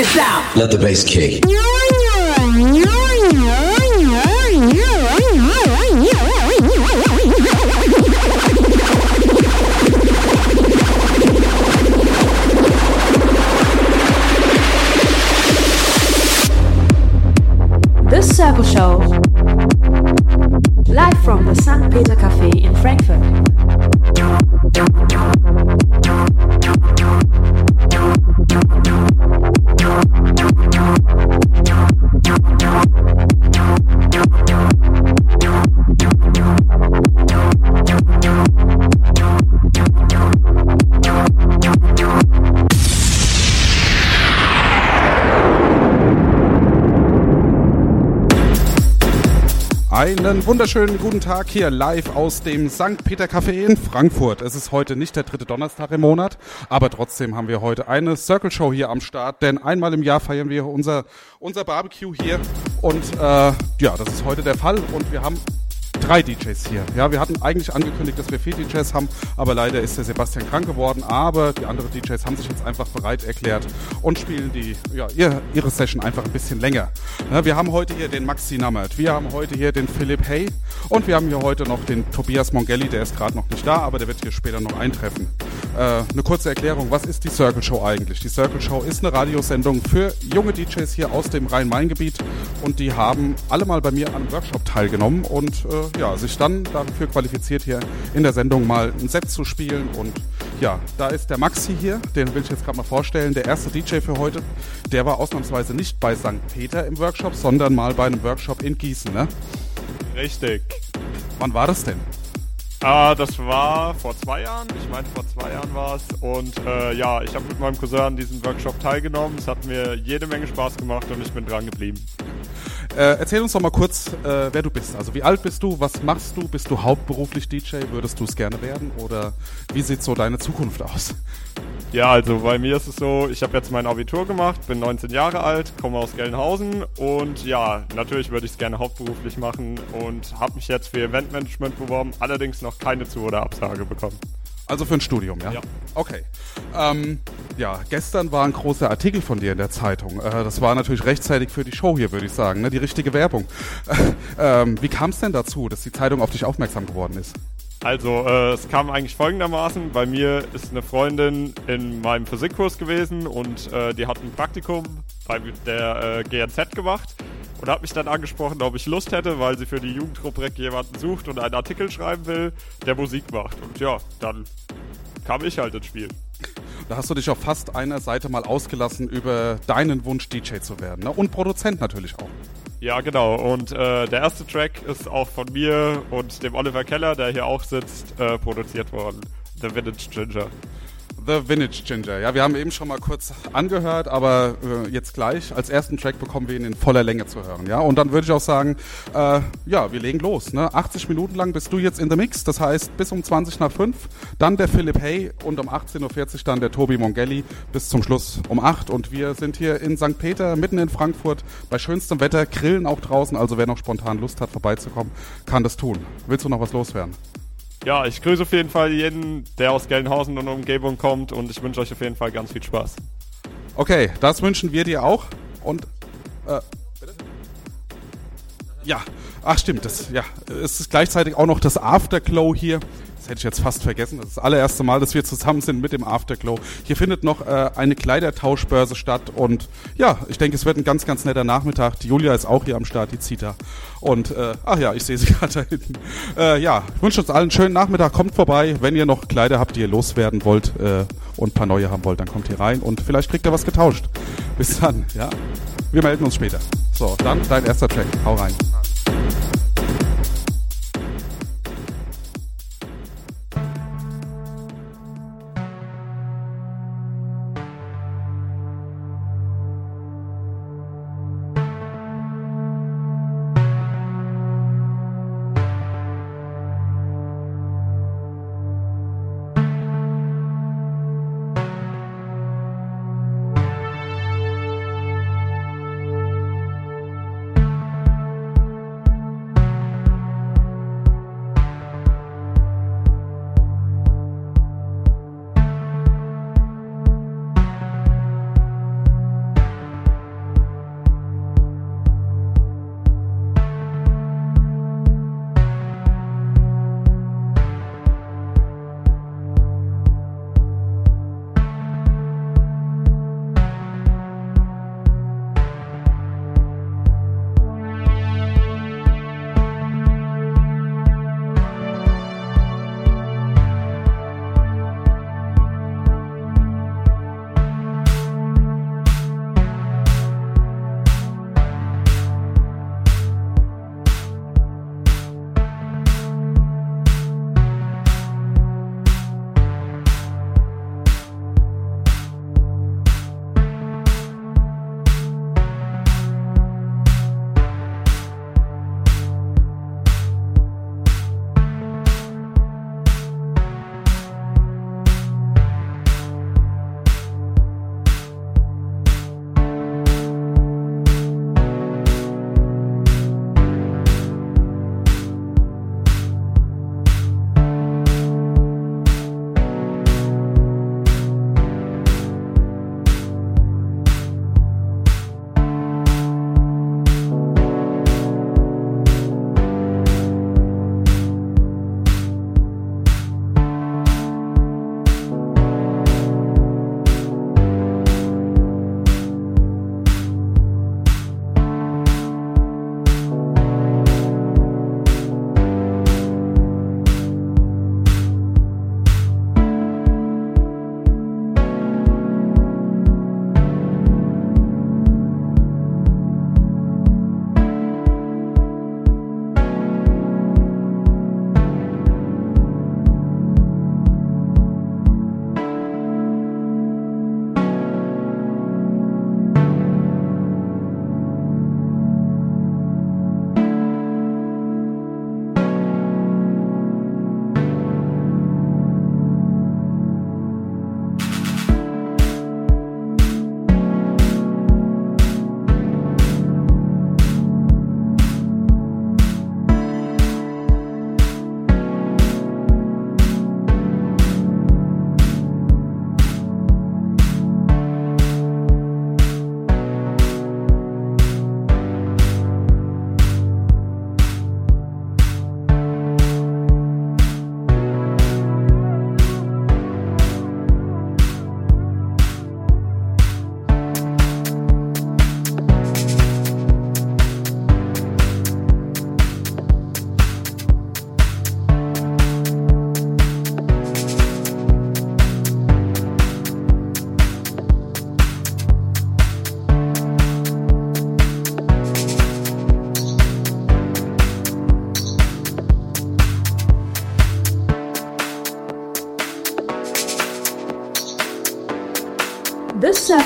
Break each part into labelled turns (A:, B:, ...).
A: this out.
B: Let the bass kick.
C: The Circle Show. Live from the St. Peter Cafe in Frankfurt.
D: Einen wunderschönen guten Tag hier live aus dem St. Peter Café in Frankfurt. Es ist heute nicht der dritte Donnerstag im Monat, aber trotzdem haben wir heute eine Circle Show hier am Start, denn einmal im Jahr feiern wir unser, unser Barbecue hier und äh, ja, das ist heute der Fall und wir haben drei DJs hier. Ja, wir hatten eigentlich angekündigt, dass wir vier DJs haben, aber leider ist der Sebastian krank geworden. Aber die anderen DJs haben sich jetzt einfach bereit erklärt und spielen die, ja, ihr, ihre Session einfach ein bisschen länger. Ja, wir haben heute hier den Maxi Nammert, wir haben heute hier den Philipp Hay und wir haben hier heute noch den Tobias Mongelli, der ist gerade noch nicht da, aber der wird hier später noch eintreffen. Äh, eine kurze Erklärung, was ist die Circle Show eigentlich? Die Circle Show ist eine Radiosendung für junge DJs hier aus dem Rhein-Main-Gebiet und die haben alle mal bei mir an einem Workshop teilgenommen und äh, ja, sich dann dafür qualifiziert, hier in der Sendung mal ein Set zu spielen. Und ja, da ist der Maxi hier, den will ich jetzt gerade mal vorstellen, der erste DJ für heute. Der war ausnahmsweise nicht bei St. Peter im Workshop, sondern mal bei einem Workshop in Gießen, ne?
E: Richtig.
D: Wann war das denn?
E: Ah, das war vor zwei Jahren. Ich meine, vor zwei Jahren war es. Und äh, ja, ich habe mit meinem Cousin an diesem Workshop teilgenommen. Es hat mir jede Menge Spaß gemacht und ich bin dran geblieben.
D: Äh, erzähl uns doch mal kurz, äh, wer du bist. Also wie alt bist du, was machst du? Bist du hauptberuflich DJ? Würdest du es gerne werden? Oder wie sieht so deine Zukunft aus?
E: Ja, also bei mir ist es so, ich habe jetzt mein Abitur gemacht, bin 19 Jahre alt, komme aus Gelnhausen und ja, natürlich würde ich es gerne hauptberuflich machen und habe mich jetzt für Eventmanagement beworben, allerdings noch keine Zu- oder Absage bekommen.
D: Also für ein Studium, ja?
E: Ja.
D: Okay. Ähm, ja, gestern war ein großer Artikel von dir in der Zeitung. Äh, das war natürlich rechtzeitig für die Show hier, würde ich sagen, ne? die richtige Werbung. ähm, wie kam es denn dazu, dass die Zeitung auf dich aufmerksam geworden ist?
E: Also, äh, es kam eigentlich folgendermaßen. Bei mir ist eine Freundin in meinem Physikkurs gewesen und äh, die hat ein Praktikum bei der äh, GNZ gemacht und hat mich dann angesprochen, ob ich Lust hätte, weil sie für die Jugendrubrik jemanden sucht und einen Artikel schreiben will, der Musik macht. Und ja, dann kam ich halt ins Spiel.
D: Da hast du dich auf fast einer Seite mal ausgelassen über deinen Wunsch, DJ zu werden. Ne? Und Produzent natürlich auch.
E: Ja, genau. Und äh, der erste Track ist auch von mir und dem Oliver Keller, der hier auch sitzt, äh, produziert worden. The Village Ginger.
D: The Vintage Ginger. Ja, wir haben eben schon mal kurz angehört, aber äh, jetzt gleich als ersten Track bekommen wir ihn in voller Länge zu hören. Ja, und dann würde ich auch sagen, äh, ja, wir legen los. Ne? 80 Minuten lang bist du jetzt in the Mix, das heißt bis um 20 nach 5, dann der Philipp Hay und um 18.40 Uhr dann der Tobi Mongelli bis zum Schluss um 8 und wir sind hier in St. Peter, mitten in Frankfurt, bei schönstem Wetter, grillen auch draußen, also wer noch spontan Lust hat vorbeizukommen, kann das tun. Willst du noch was loswerden?
E: Ja, ich grüße auf jeden Fall jeden, der aus Gelnhausen und Umgebung kommt und ich wünsche euch auf jeden Fall ganz viel Spaß.
D: Okay, das wünschen wir dir auch. Und äh, ja, ach stimmt, das ja, es ist gleichzeitig auch noch das Afterglow hier. Hätte ich jetzt fast vergessen. Das ist das allererste Mal, dass wir zusammen sind mit dem Afterglow. Hier findet noch äh, eine Kleidertauschbörse statt und ja, ich denke, es wird ein ganz, ganz netter Nachmittag. Die Julia ist auch hier am Start, die Zita. Und äh, ach ja, ich sehe sie gerade da hinten. Äh, ja, ich wünsche uns allen einen schönen Nachmittag. Kommt vorbei. Wenn ihr noch Kleider habt, die ihr loswerden wollt äh, und ein paar neue haben wollt, dann kommt hier rein und vielleicht kriegt ihr was getauscht. Bis dann, ja. Wir melden uns später. So, dann dein erster Track. Hau rein.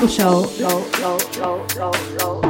C: The Circle Show.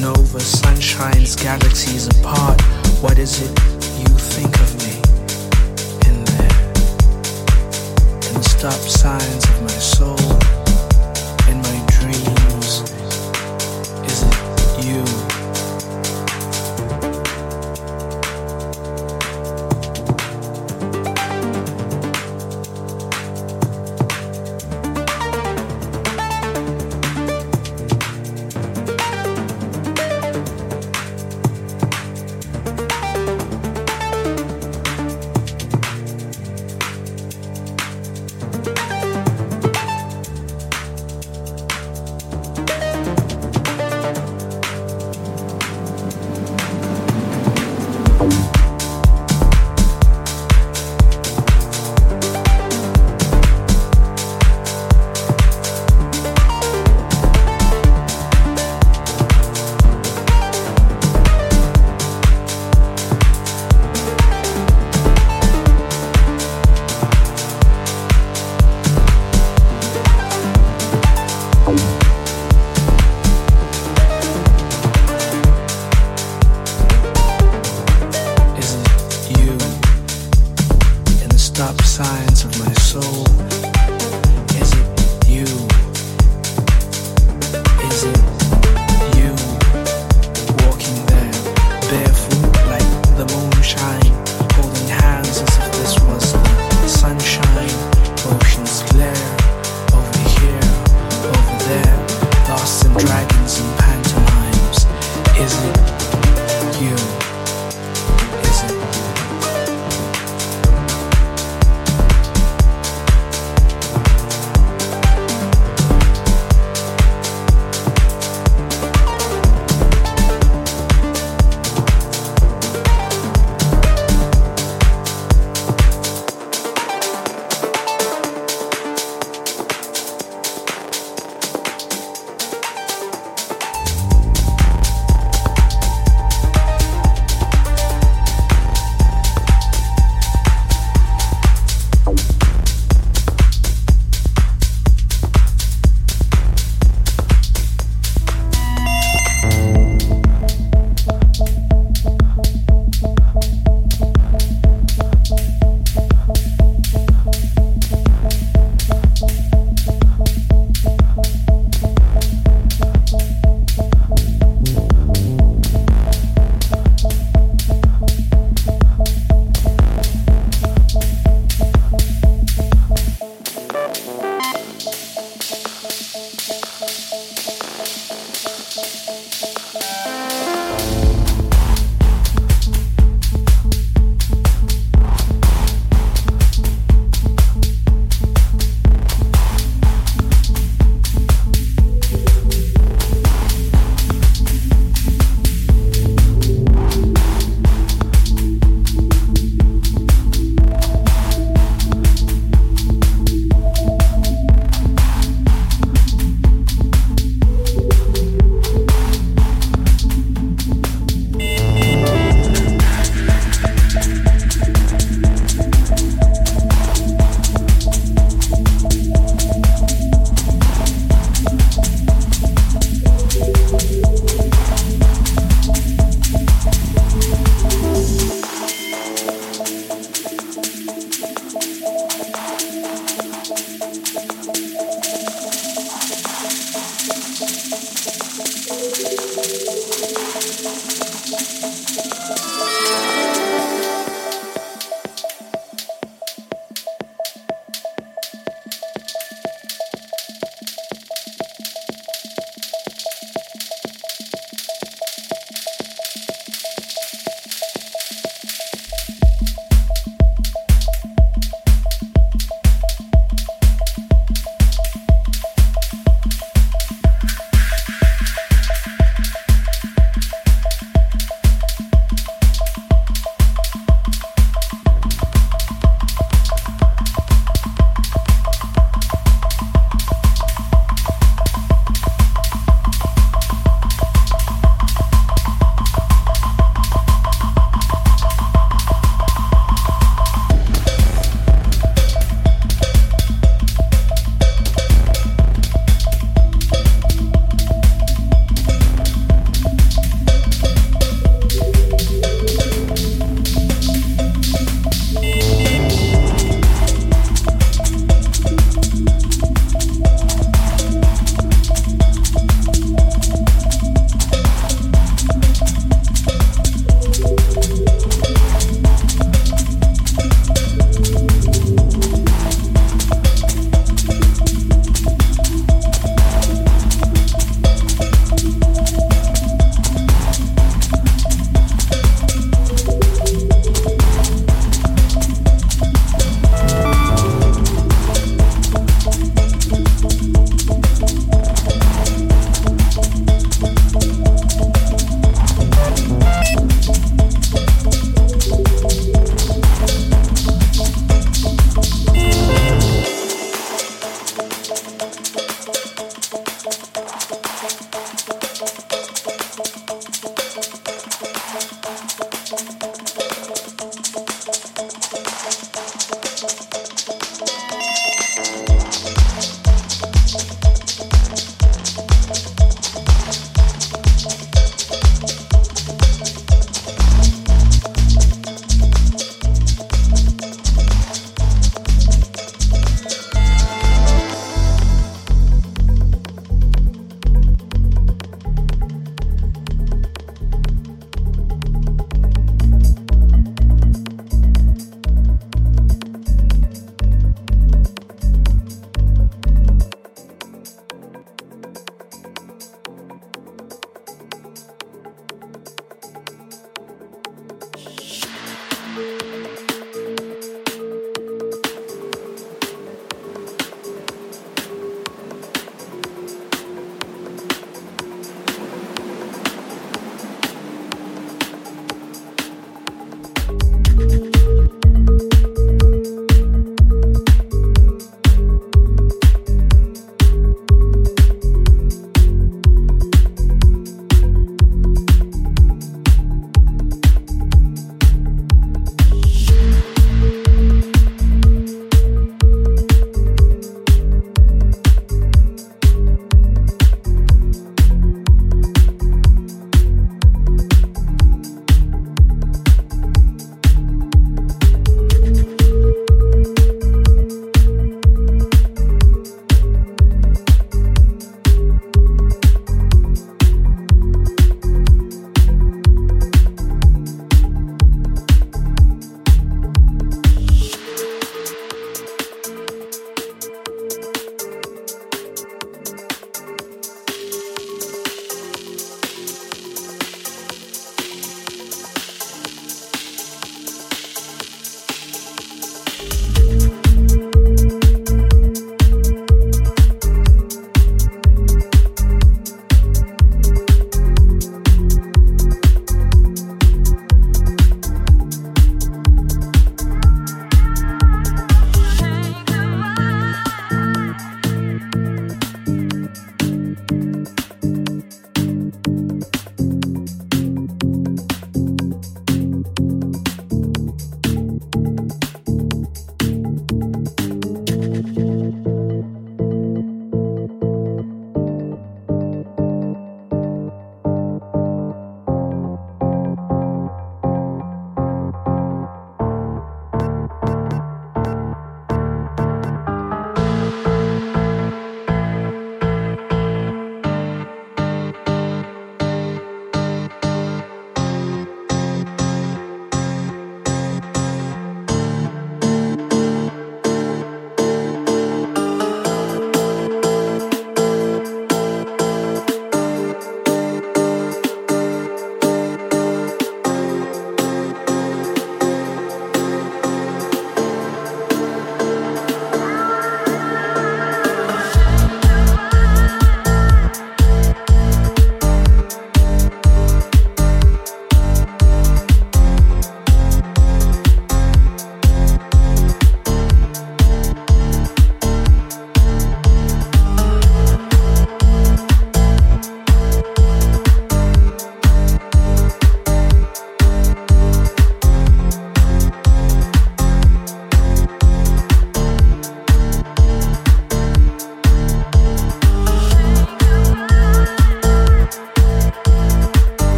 A: Nova, sun shines galaxies apart. What is it you think of me in there? In the stop signs of my soul.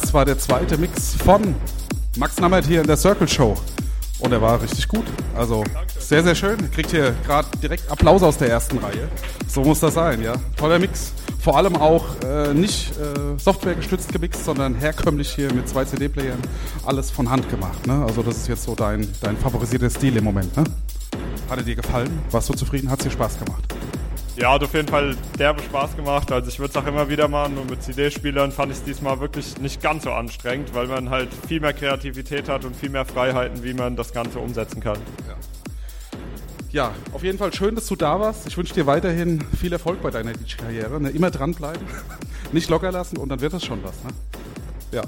D: Das war der zweite Mix von Max Nammert hier in der Circle Show. Und er war richtig gut. Also sehr, sehr schön. Kriegt hier gerade direkt Applaus aus der ersten Reihe. So muss das sein, ja. Toller Mix. Vor allem auch äh, nicht äh, softwaregestützt gemixt, sondern herkömmlich hier mit zwei CD-Playern. Alles von Hand gemacht. Ne? Also das ist jetzt so dein, dein favorisierter Stil im Moment. Ne? Hat er dir gefallen? Warst du zufrieden? Hat es dir Spaß gemacht?
E: Ja, hat auf jeden Fall derbe Spaß gemacht. Also ich würde es auch immer wieder machen und mit CD-Spielern fand ich es diesmal wirklich nicht ganz so anstrengend, weil man halt viel mehr Kreativität hat und viel mehr Freiheiten, wie man das Ganze umsetzen kann.
D: Ja, auf jeden Fall schön, dass du da warst. Ich wünsche dir weiterhin viel Erfolg bei deiner DJ-Karriere. Ne? Immer dranbleiben, nicht locker lassen und dann wird das schon was. Ne? Ja,